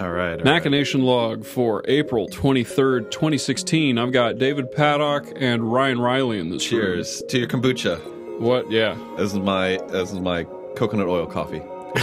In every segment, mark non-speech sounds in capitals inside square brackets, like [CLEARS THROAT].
All right. all right. Machination log for April 23rd, 2016. I've got David Paddock and Ryan Riley in this room. Cheers to your kombucha. What? Yeah. This is my this is my coconut oil coffee. [LAUGHS]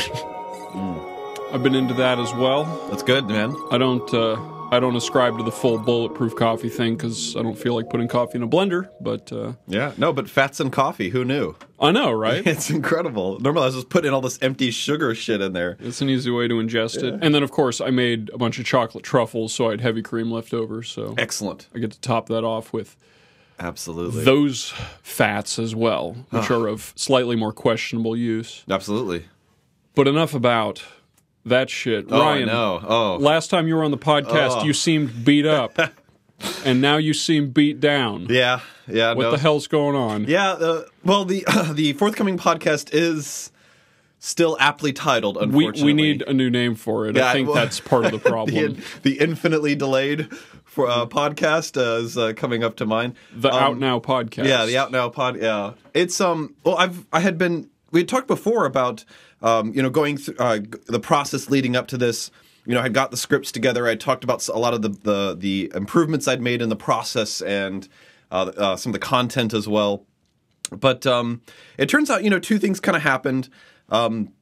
I've been into that as well. That's good, man. I don't uh, I don't ascribe to the full bulletproof coffee thing because I don't feel like putting coffee in a blender. But uh, Yeah. No, but fats and coffee. Who knew? I know, right? [LAUGHS] It's incredible. Normally, I was just putting all this empty sugar shit in there. It's an easy way to ingest it. And then, of course, I made a bunch of chocolate truffles, so I had heavy cream left over. So Excellent. I get to top that off with Absolutely. those fats as well, which are of slightly more questionable use. Absolutely. But enough about that shit. Oh, Ryan, know. Oh. last time you were on the podcast, Oh. you seemed beat up, [LAUGHS] and now you seem beat down. Yeah. Yeah. What no. the hell's going on? Yeah. Uh, well, the [CLEARS THROAT] the forthcoming podcast is still aptly titled. we Unfortunately, we need a new name for it. Yeah, I think well, that's part of the [LAUGHS] problem. the, the infinitely delayed for uh, podcast uh, is uh, coming up to mind. the Um, Out Now podcast. Yeah, the Out Now pod. Yeah, it's um. Well, I've I had been we had talked before about um you know going through uh, the process leading up to this. You know, I got the scripts together. I talked about a lot of the the, the improvements I'd made in the process and uh, uh, some of the content as well. But um, it turns out, you know, two things kind of happened. Um,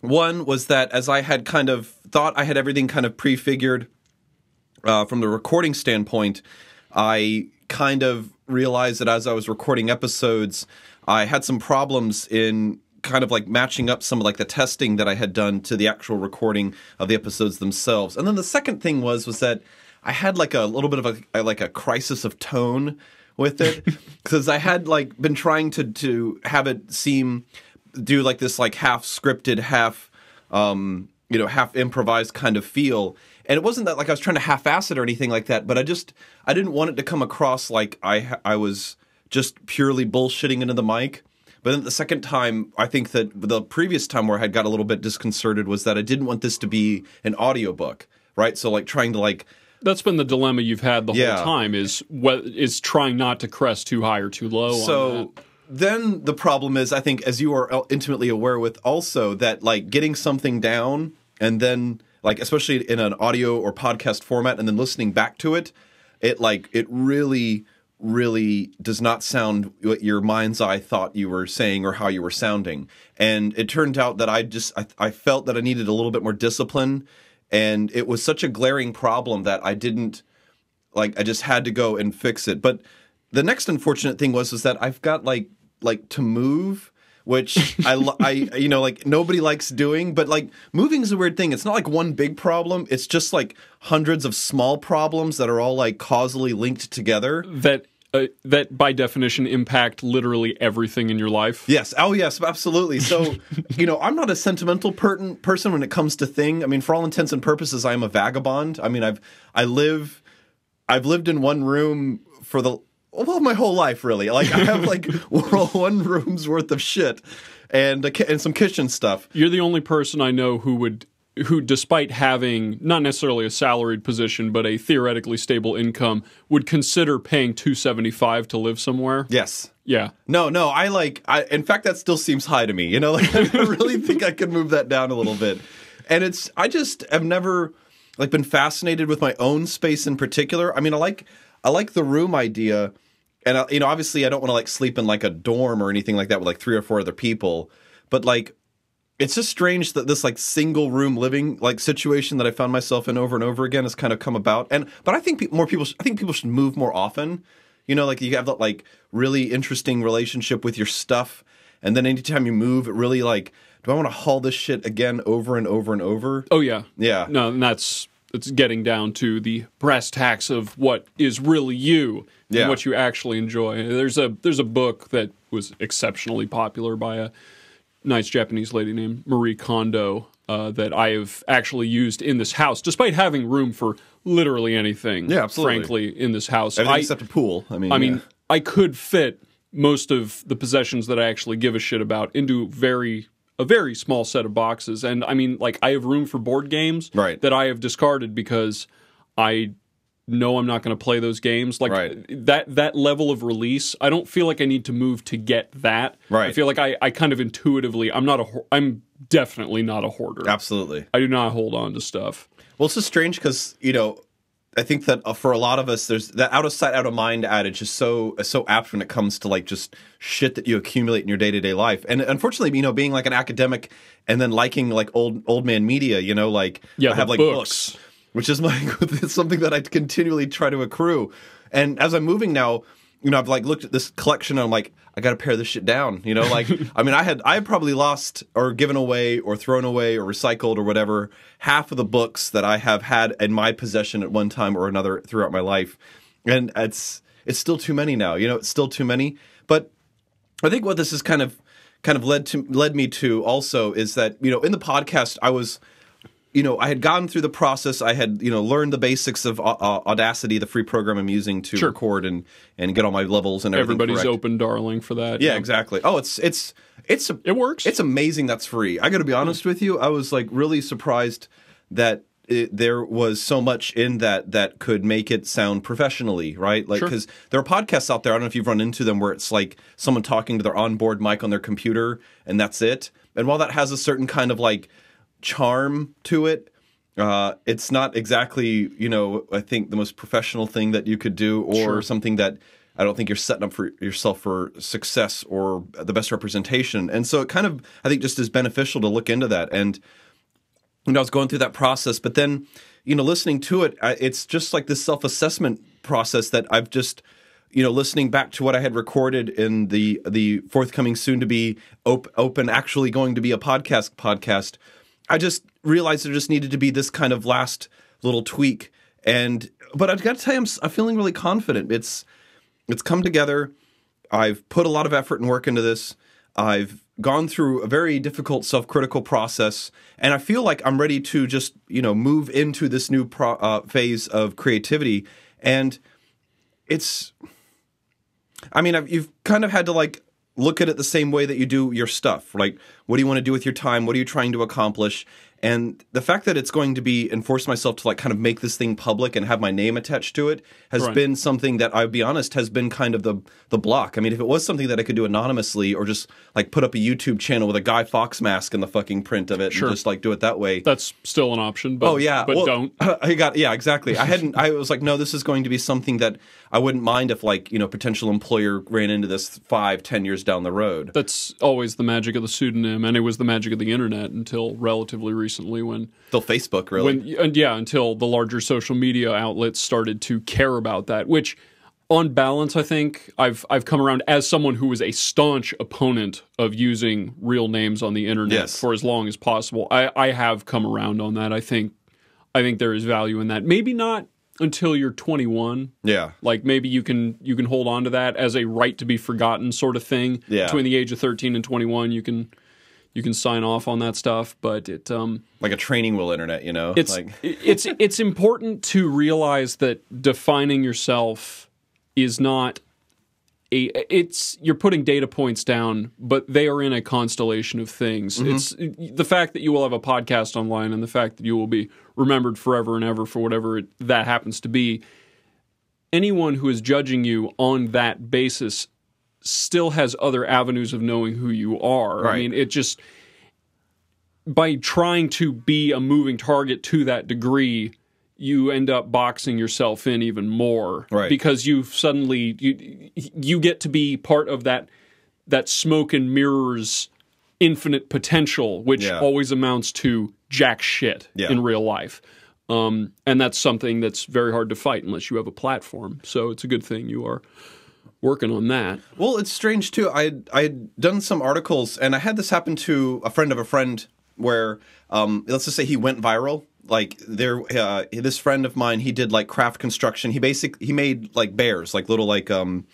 one was that as I had kind of thought I had everything kind of prefigured uh, from the recording standpoint, I kind of realized that as I was recording episodes, I had some problems in kind of like matching up some of like the testing that I had done to the actual recording of the episodes themselves. And then the second thing was was that I had like a little bit of a, like a crisis of tone with it [LAUGHS] because I had like been trying to to have it seem do like this like half scripted half um you know half improvised kind of feel and it wasn't that like I was trying to half-ass it or anything like that but I just I didn't want it to come across like I I was just purely bullshitting into the mic but then the second time I think that the previous time where I had got a little bit disconcerted was that I didn't want this to be an audiobook right so like trying to like That's been the dilemma you've had the Yeah. whole time is what is trying not to crest too high or too low. on So then the problem is, I think, as you are uh, intimately aware with, also that like getting something down and then like especially in an audio or podcast format and then listening back to it, it like it really really does not sound what your mind's eye thought you were saying or how you were sounding and it turned out that i just I, I felt that i needed a little bit more discipline and it was such a glaring problem that i didn't like I just had to go and fix it. But the next unfortunate thing was is that I've got like like to move, which I I [LAUGHS] you know like nobody likes doing. But like moving is a weird thing. It's not like one big problem. It's just like hundreds of small problems that are all like causally linked together. that uh, that by definition impact literally everything in your life. Yes. Oh, yes. Absolutely. So, [LAUGHS] you know, I'm not a sentimental per- person when it comes to thing. I mean, for all intents and purposes, I am a vagabond. I mean, I've I live, I've lived in one room for the well my whole life really. Like I have like [LAUGHS] [LAUGHS] one room's worth of shit and a, ki- and some kitchen stuff. You're the only person I know who would who despite having not necessarily a salaried position but a theoretically stable income would consider paying 275 to live somewhere. Yes. Yeah. No, no, I like I in fact that still seems high to me. You know, [LAUGHS] like I really think I could move that down a little bit. And it's I just have never like been fascinated with my own space in particular. I mean, I like I like the room idea and I, you know, obviously I don't want to like sleep in like a dorm or anything like that with like three or four other people, but like it's just strange that this like single room living like situation that I found myself in over and over again has kind of come about. And but I think pe- more people sh- I think people should move more often. You know, like you have that like really interesting relationship with your stuff, and then anytime you move, it really like, do I want to haul this shit again over and over and over? Oh yeah. Yeah. No, and that's it's getting down to the brass tacks of what is really you Yeah. and what you actually enjoy. There's a there's a book that was exceptionally popular by a nice Japanese lady named Marie Kondo uh, that I have actually used in this house, despite having room for literally anything. Yeah, absolutely. Frankly, in this house, Everything I, except a pool. I mean, I mean, yeah. I could fit most of the possessions that I actually give a shit about into very a very small set of boxes. And I mean, like I have room for board games Right. that I have discarded because I know I'm not going to play those games. Like Right. that that level of release, I don't feel like I need to move to get that. Right. I feel like I, I kind of intuitively, I'm not a, I'm definitely not a hoarder. absolutely. I do not hold on to stuff. Well, it's just strange because you know, I think that uh, for a lot of us, there's that out of sight, out of mind adage is so is so apt when it comes to like just shit that you accumulate in your day to day life. And unfortunately, you know, being like an academic and then liking like old old man media, you know, like Yeah, I have like books. books, which is [LAUGHS] like something that I continually try to accrue. And as I'm moving now, you know, I've like looked at this collection and I'm like, I got to pare this shit down. You know, like [LAUGHS] I mean, I had I had probably lost or given away or thrown away or recycled or whatever half of the books that I have had in my possession at one time or another throughout my life, and it's it's still too many now. You know, it's still too many. But I think what this has kind of kind of led to led me to also is that you know in the podcast I was you know I had gone through the process I had you know learned the basics of uh, uh, Audacity the free program I'm using to Sure. record and and get all my levels and everything Everybody's correct. open darling for that. Yeah, exactly. Oh, it's it's it's It works. It's amazing that's free. I got to be honest with you. I was like really surprised that it, there was so much in that that could make it sound professionally, right? Like Sure. because there are podcasts out there. I don't know if you've run into them where it's like someone talking to their onboard mic on their computer and that's it. And while that has a certain kind of like charm to it. Uh, it's not exactly, you know, I think the most professional thing that you could do, or Sure. something that I don't think you're setting up for yourself for success or the best representation. And so it kind of, I think, just is beneficial to look into that. And you know, I was going through that process, but then, you know, listening to it, I, it's just like this self-assessment process that I've just, you know, listening back to what I had recorded in the the forthcoming, soon-to-be op- open, actually going to be a podcast podcast. I just realized there just needed to be this kind of last little tweak, and but I've got to tell you, I'm, I'm feeling really confident. It's it's come together. I've put a lot of effort and work into this. I've gone through a very difficult self-critical process, and I feel like I'm ready to just you know move into this new pro- uh, phase of creativity. And it's, I mean, I've, you've kind of had to like look at it the same way that you do your stuff. Like, what do you want to do with your time? What are you trying to accomplish? And the fact that it's going to be enforce myself to like kind of make this thing public and have my name attached to it has Right. been something that I'll be honest has been kind of the the block. I mean, if it was something that I could do anonymously or just like put up a YouTube channel with a Guy Fawkes mask and the fucking print of it Sure. and just like do it that way. That's still an option. But, Oh yeah, but well, don't. [LAUGHS] I got yeah, exactly. I hadn't. I was like, no, this is going to be something that I wouldn't mind if like you know potential employer ran into this five, ten years down the road. That's always the magic of the pseudonym, and it was the magic of the internet until relatively recently when Still Facebook, really. when and yeah until the larger social media outlets started to care about that which on balance i think i've i've come around as someone who was a staunch opponent of using real names on the internet Yes. for as long as possible i i have come around on that i think i think there is value in that maybe not until you're 21 yeah, like maybe you can you can hold on to that as a right to be forgotten sort of thing Yeah. between the age of 13 and 21 you can you can sign off on that stuff but it um like a training wheel internet. You know, it's like it's [LAUGHS] it's important to realize that defining yourself is not a it's you're putting data points down but they are in a constellation of things it's the fact that you will have a podcast online and the fact that you will be remembered forever and ever for whatever it, that happens to be anyone who is judging you on that basis still has other avenues of knowing who you are i mean it just by trying to be a moving target to that degree, you end up boxing yourself in even more Right. because you suddenly you you get to be part of that that smoke and mirrors infinite potential, which Yeah. always amounts to jack shit Yeah. in real life. Um, and that's something that's very hard to fight unless you have a platform. So it's a good thing you are working on that. Well, it's strange too. I I had done some articles, and I had this happen to a friend of a friend, where um, let's just say he went viral. Like there, uh, this friend of mine, he did like craft construction. He basically he made like bears, like little like um,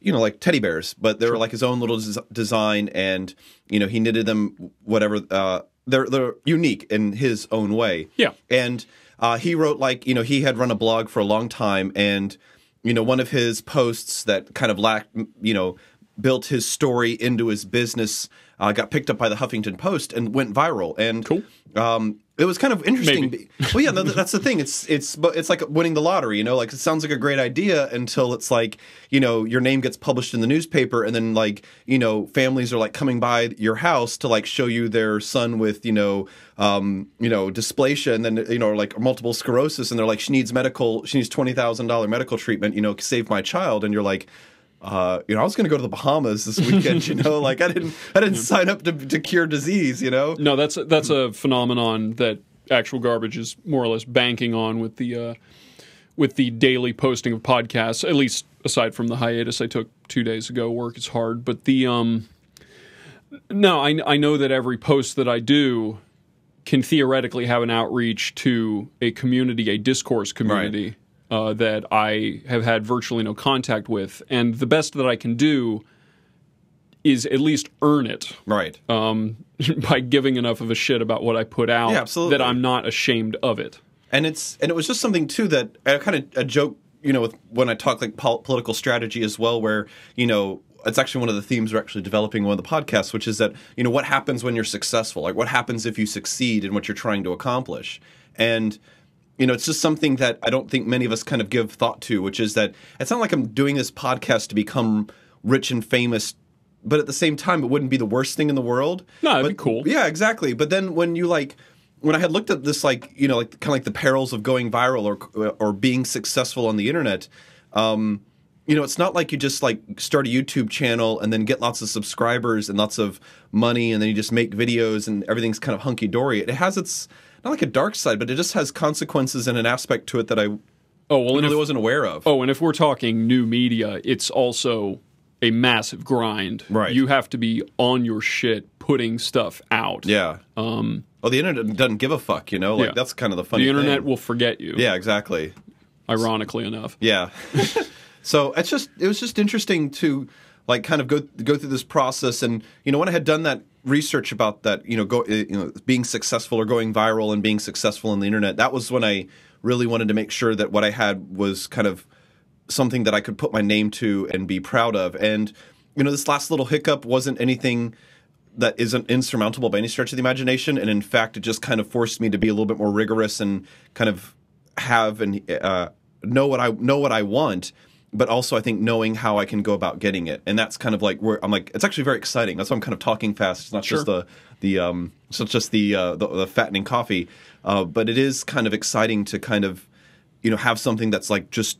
you know, like teddy bears, but they were like his own little des- design, and you know, he knitted them whatever. Uh, they're they're unique in his own way. Yeah. And uh, he wrote like you know he had run a blog for a long time, and you know one of his posts that kind of lacked you know built his story into his business, uh, got picked up by the Huffington Post, and went viral. And Cool. Um, it was kind of interesting. Maybe. Well, yeah, that's the thing. It's it's it's like winning the lottery. You know, like it sounds like a great idea until it's like you know your name gets published in the newspaper, and then like you know families are like coming by your house to like show you their son with you know um, you know dysplasia, and then you know like multiple sclerosis, and they're like she needs medical, she needs twenty thousand dollar medical treatment. You know, save my child, and you're like uh, you know, I was going to go to the Bahamas this weekend. You know, like I didn't, I didn't [LAUGHS] sign up to, to cure disease. You know, No, that's that's a phenomenon that actual garbage is more or less banking on with the uh, with the daily posting of podcasts. At least aside from the hiatus I took two days ago, work is hard. But the um, no, I I know that every post that I do can theoretically have an outreach to a community, a discourse community uh, that I have had virtually no contact with, and the best that I can do is at least earn it right? um, [LAUGHS] by giving enough of a shit about what I put out Yeah, that I'm not ashamed of it. and it's and it was just something too that I kind of a joke, you know, with when I talk like pol- political strategy as well, where you know it's actually one of the themes we're actually developing in one of the podcasts, which is that you know what happens when you're successful, like what happens if you succeed in what you're trying to accomplish, and you know it's just something that I don't think many of us kind of give thought to, which is that it's not like I'm doing this podcast to become rich and famous. But at the same time, it wouldn't be the worst thing in the world. No, it'd But- be cool. Yeah, exactly. But then when you like when I had looked at this, like you know, like kind of like the perils of going viral or or being successful on the internet, um, you know, it's not like you just like start a YouTube channel and then get lots of subscribers and lots of money, and then you just make videos and everything's kind of hunky dory. It has its not like a dark side, but it just has consequences and an aspect to it that I Oh well, and really if, wasn't aware of. oh, and if we're talking new media, it's also a massive grind. Right. You have to be on your shit, putting stuff out. Yeah. Um. Oh, the internet doesn't give a fuck. You know, like Yeah. that's kind of the funny. The internet thing. will forget you. Yeah, exactly. Ironically enough. Yeah. [LAUGHS] so it's just it was just interesting to like kind of go go through this process and you know when I had done that research about that you know go you know being successful or going viral and being successful on the internet that was when I really wanted to make sure that what I had was kind of something that I could put my name to and be proud of. And you know this last little hiccup wasn't anything that isn't insurmountable by any stretch of the imagination. And in fact it just kind of forced me to be a little bit more rigorous and kind of have and uh, know what I know what I want but also I think knowing how I can go about getting it. And that's kind of like where I'm like it's actually very exciting. That's why I'm kind of talking fast. It's not just the the um it's not just the uh, the, the fattening coffee uh, but it is kind of exciting to kind of you know have something that's like just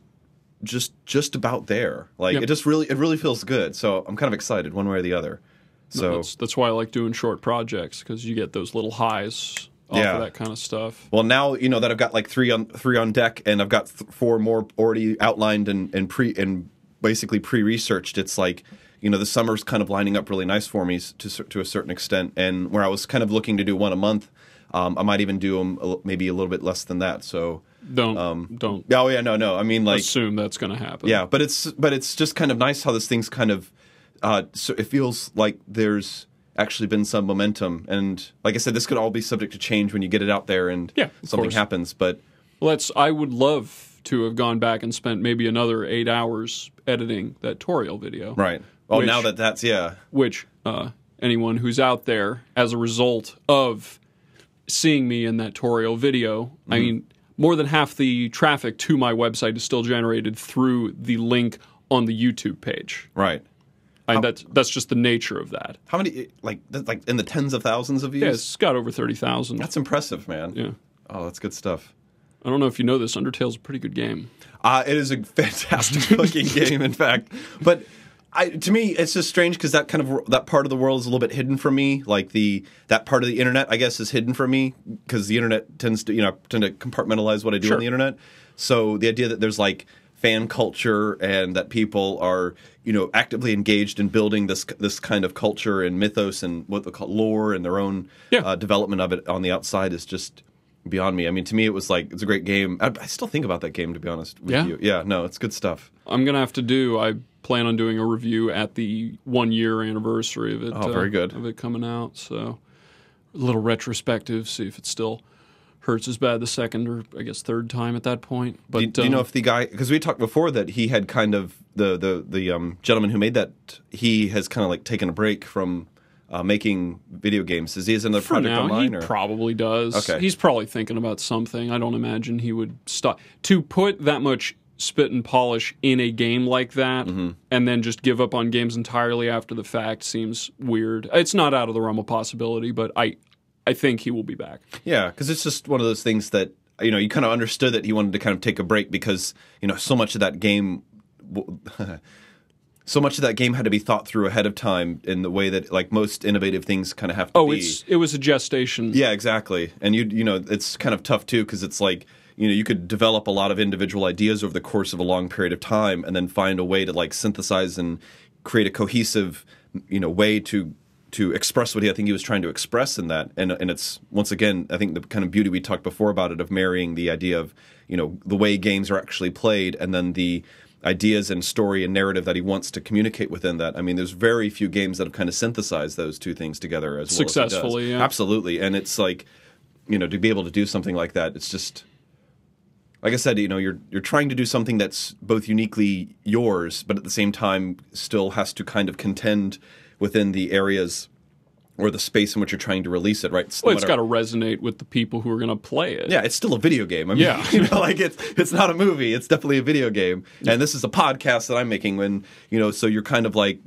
just just about there. Like Yep. it just really it really feels good. So I'm kind of excited one way or the other. So that's that's why I like doing short projects because you get those little highs Yeah. of that kind of stuff. Well, now you know that I've got like three on three on deck, and I've got th- four more already outlined and and pre and basically pre-researched. It's like you know the summer's kind of lining up really nice for me to to a certain extent, and where I was kind of looking to do one a month, um, I might even do them a, maybe a little bit less than that. So, Don't don't oh yeah, no, no, I mean like assume that's going to happen. yeah, but it's but it's just kind of nice how this thing's kind of uh, so it feels like there's actually been some momentum, and like I said, this could all be subject to change when you get it out there and Yeah, something course. happens, but. Let's. I would love to have gone back and spent maybe another eight hours editing that Toriel video. Right. Oh, Which- now that that's yeah, Which uh, anyone who's out there, as a result of seeing me in that Toriel video, I Mm-hmm. mean, more than half the traffic to my website is still generated through the link on the YouTube page. right. I mean, that's that's just the nature of that. How many like like in the tens of thousands of views? Yeah, it's got over thirty thousand. That's impressive, man. Yeah. Oh, that's good stuff. I don't know if you know this. Undertale's a pretty good game. Uh, it is a fantastic [LAUGHS] fucking [LAUGHS] game, in fact. But I, to me, it's just strange because that kind of that part of the world is a little bit hidden from me. Like the that part of the internet, I guess, is hidden from me because the internet tends to you know tend to compartmentalize what I do Sure. on the internet. So the idea that there's like fan culture and that people are you know actively engaged in building this this kind of culture and mythos and what they call lore and their own Yeah. uh, development of it on the outside is just beyond me. I mean, to me, it was like it's a great game. I, I still think about that game to be honest with Yeah? you. Yeah, no, it's good stuff. I'm gonna have to do. I plan on doing a review at the one year anniversary of it. uh, Oh, very good. of it coming out. So a little retrospective, see if it's still hurts as bad the second or I guess third time at that point. But Do you, do you um, know if the guy because we talked before that he had kind of the the the um, gentleman who made that he has kind of like taken a break from uh, making video games. Is he has another project now online he or probably does. Okay. he's probably thinking about something. I don't imagine he would stop to put that much spit and polish in a game like that Mm-hmm. and then just give up on games entirely after the fact seems weird. It's not out of the realm of possibility, but I I think he will be back. Yeah, because it's just one of those things that you know you kind of understood that he wanted to kind of take a break because you know so much of that game, [LAUGHS] so much of that game had to be thought through ahead of time in the way that like most innovative things kind of have to Oh, be. it's it was a gestation. yeah, exactly, and you you know it's kind of tough too because it's like you know you could develop a lot of individual ideas over the course of a long period of time and then find a way to like synthesize and create a cohesive you know way to to express what he, I think he was trying to express in that and and it's once again I think the kind of beauty we talked before about it of marrying the idea of you know the way games are actually played and then the ideas and story and narrative that he wants to communicate within that. I mean, there's very few games that have kind of synthesized those two things together as well as. Successfully, yeah. Absolutely, and it's like you know to be able to do something like that, it's just like I said, you know, you're you're trying to do something that's both uniquely yours, but at the same time still has to kind of contend within the areas or the space in which you're trying to release it, right? It's Well, no it's got to resonate with the people who are going to play it. yeah, it's still a video game. I mean, Yeah. [LAUGHS] you know, like it's it's not a movie. It's definitely a video game. And this is a podcast that I'm making. When you know, so you're kind of like,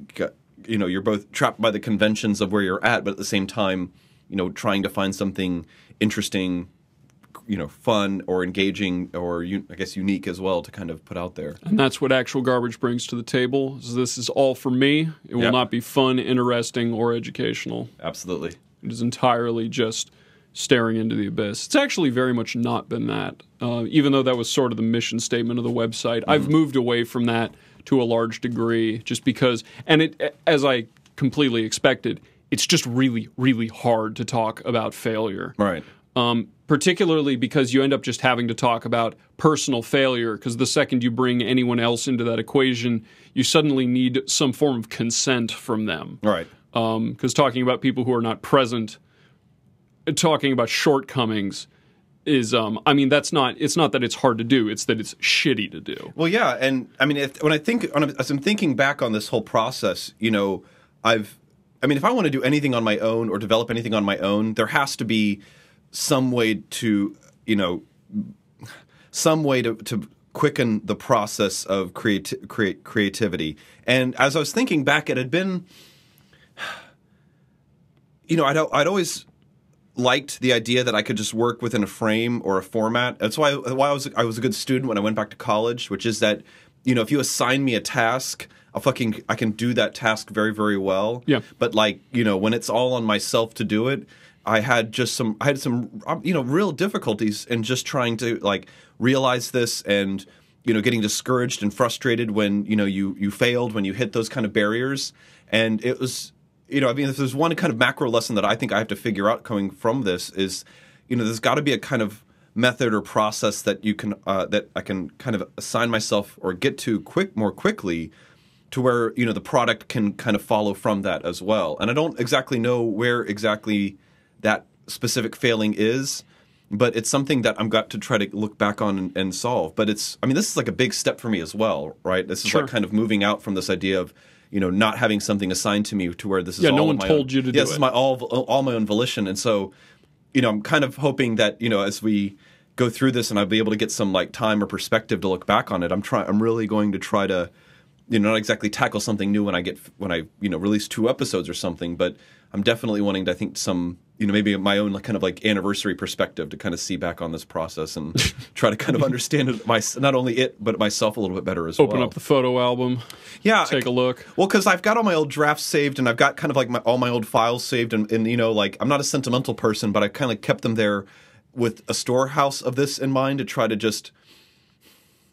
you know, you're both trapped by the conventions of where you're at, but at the same time, you know, trying to find something interesting, you know, fun or engaging or I guess unique as well to kind of put out there. And that's what actual garbage brings to the table. is this is all for me. It will Yep. not be fun, interesting, or educational. Absolutely. It is entirely just staring into the abyss. It's actually very much not been that. Uh, even though that was sort of the mission statement of the website, I've moved away from that to a large degree just because, and it, as I completely expected, it's just really, really hard to talk about failure. Right. Um, particularly because you end up just having to talk about personal failure. Because the second you bring anyone else into that equation, you suddenly need some form of consent from them. Right. Because talking about people who are not present, talking about shortcomings is, um, I mean, that's not. It's not that it's hard to do; it's that it's shitty to do. Well, yeah, and I mean, if, when I think, I'm- as I'm thinking back on this whole process, you know, I've, I mean, if I want to do anything on my own or develop anything on my own, there has to be some way to, you know, some way to, to quicken the process of creati- create creativity. And as I was thinking back, it had been, you know, I'd, I'd always liked the idea that I could just work within a frame or a format. That's why why I was I was a good student when I went back to college, which is that you know if you assign me a task, I'll fucking I can do that task very very well. Yeah. But like you know when it's all on myself to do it, I had just some I had some um, you know real difficulties in just trying to like realize this and you know getting discouraged and frustrated when you know you you failed when you hit those kind of barriers and it was you know, I mean, if there's one kind of macro lesson that I think I have to figure out coming from this is, you know, there's got to be a kind of method or process that you can uh, that I can kind of assign myself or get to quick more quickly to where you know the product can kind of follow from that as well. And I don't exactly know where exactly that specific failing is, but it's something that I'm got to try to look back on and, and solve. But it's, I mean, this is like a big step for me as well, right? This is Sure. like kind of moving out from this idea of you know not having something assigned to me to where this is Yeah, no one told own- you to do yeah, this is my all all my own volition, and so you know I'm kind of hoping that you know as we go through this and I'll be able to get some like time or perspective to look back on it. I'm trying. I'm really going to try to you know not exactly tackle something new when I get when I you know release two episodes or something, but I'm definitely wanting to I think some you know maybe my own like, kind of like anniversary perspective to kind of see back on this process and [LAUGHS] try to kind of understand it my not only it but myself a little bit better as Open well. Open up the photo album, yeah, take a look. well, because I've got all my old drafts saved, and I've got kind of like my, all my old files saved, and, and you know, like I'm not a sentimental person, but I kind of kept them there with a storehouse of this in mind to try to just,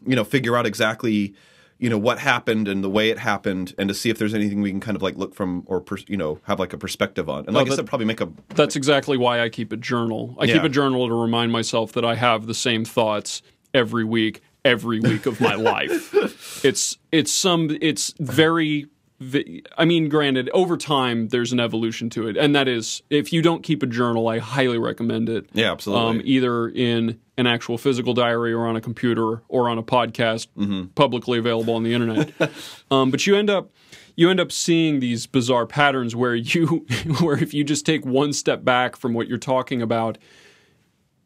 you know, figure out exactly, you know, what happened and the way it happened, and to see if there's anything we can kind of like look from or pers- you know have like a perspective on, and like I that- said, probably make a That's exactly why I keep a journal. I keep a journal to remind myself that I have the same thoughts every week, every week of my [LAUGHS] life. It's it's some it's very I mean, granted, over time there's an evolution to it, and that is if you don't keep a journal, I highly recommend it. Yeah, absolutely. Um, either in an actual physical diary or on a computer or on a podcast publicly available on the internet. [LAUGHS] um, but you end up you end up seeing these bizarre patterns where you [LAUGHS] where if you just take one step back from what you're talking about,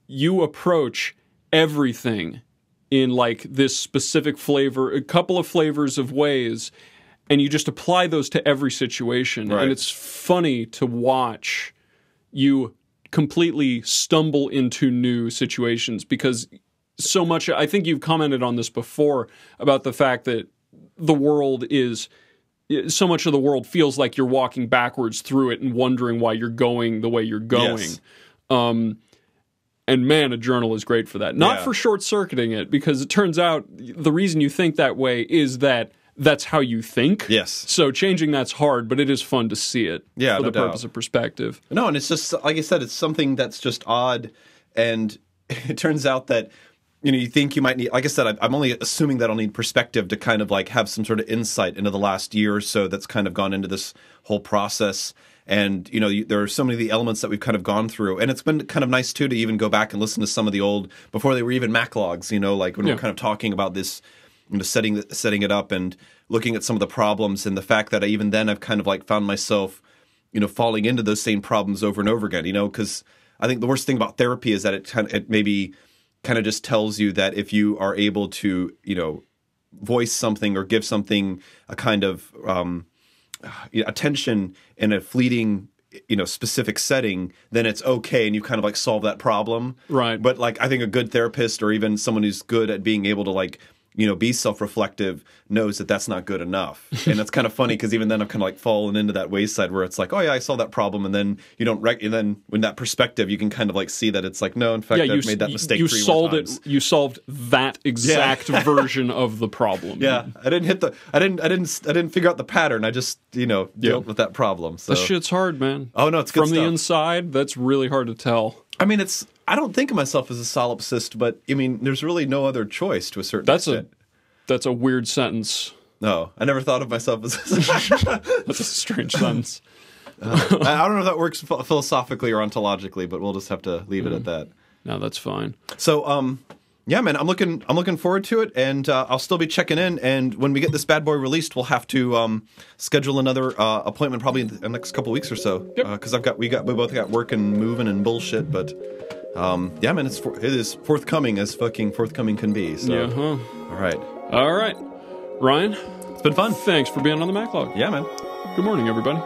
you approach everything in like this specific flavor, a couple of flavors of ways, and you just apply those to every situation. Right. And it's funny to watch you completely stumble into new situations because so much I think you've commented on this before about the fact that the world is so much of the world feels like you're walking backwards through it and wondering why you're going the way you're going. Yes. And man, a journal is great for that. Not Yeah. for short circuiting it, because it turns out the reason you think that way is that that's how you think. Yes. So changing that's hard, but it is fun to see it Yeah, for no the purpose of perspective. No, and it's just like I said, it's something that's just odd, and [LAUGHS] it turns out that you know you think you might need. Like I said, I'm only assuming that I'll need perspective to kind of like have some sort of insight into the last year or so that's kind of gone into this whole process. And you know, you, there are so many of the elements that we've kind of gone through, and it's been kind of nice too to even go back and listen to some of the old before they were even Mac logs. You know, like when Yeah. we're kind of talking about this you know, setting setting it up and looking at some of the problems and the fact that I, even then I've kind of like found myself, you know, falling into those same problems over and over again. You know, because I think the worst thing about therapy is that it kind of, it maybe kind of just tells you that if you are able to, you know, voice something or give something a kind of um, you know, attention in a fleeting you know specific setting then it's okay and you kind of like solve that problem Right. but like i think a good therapist or even someone who's good at being able to like you know be self-reflective knows that that's not good enough [LAUGHS] and it's kind of funny because even then i've kind of like fallen into that wayside where it's like oh yeah i saw that problem and then you don't rec- and then in that perspective you can kind of like see that it's like no in fact Yeah, i've you made that mistake You solved it. You solved that exact [LAUGHS] version of the problem. yeah i didn't hit the i didn't i didn't i didn't figure out the pattern i just you know dealt with that problem so That shit's hard, man. Oh, no, it's good from the inside. That's really hard to tell. I mean, it's. I don't think of myself as a solipsist, but I mean, there's really no other choice to a certain That's a that's a weird sentence. No, I never thought of myself as. [LAUGHS] That's a strange sentence. I I don't know if that works philosophically or ontologically, but we'll just have to leave it Mm. at that. No, that's fine. So, um, yeah, man, I'm looking. I'm looking forward to it, and uh, I'll still be checking in. And when we get this bad boy released, we'll have to um, schedule another uh, appointment probably in the next couple weeks or so. Because Yep. I've got we got we both got work and moving and bullshit, but. Um, yeah, man, it's for, it is forthcoming as fucking forthcoming can be. So, Yeah, huh? all right, All right. Ryan, it's been fun. thanks for being on the Maclog. Yeah, man. Good morning, everybody.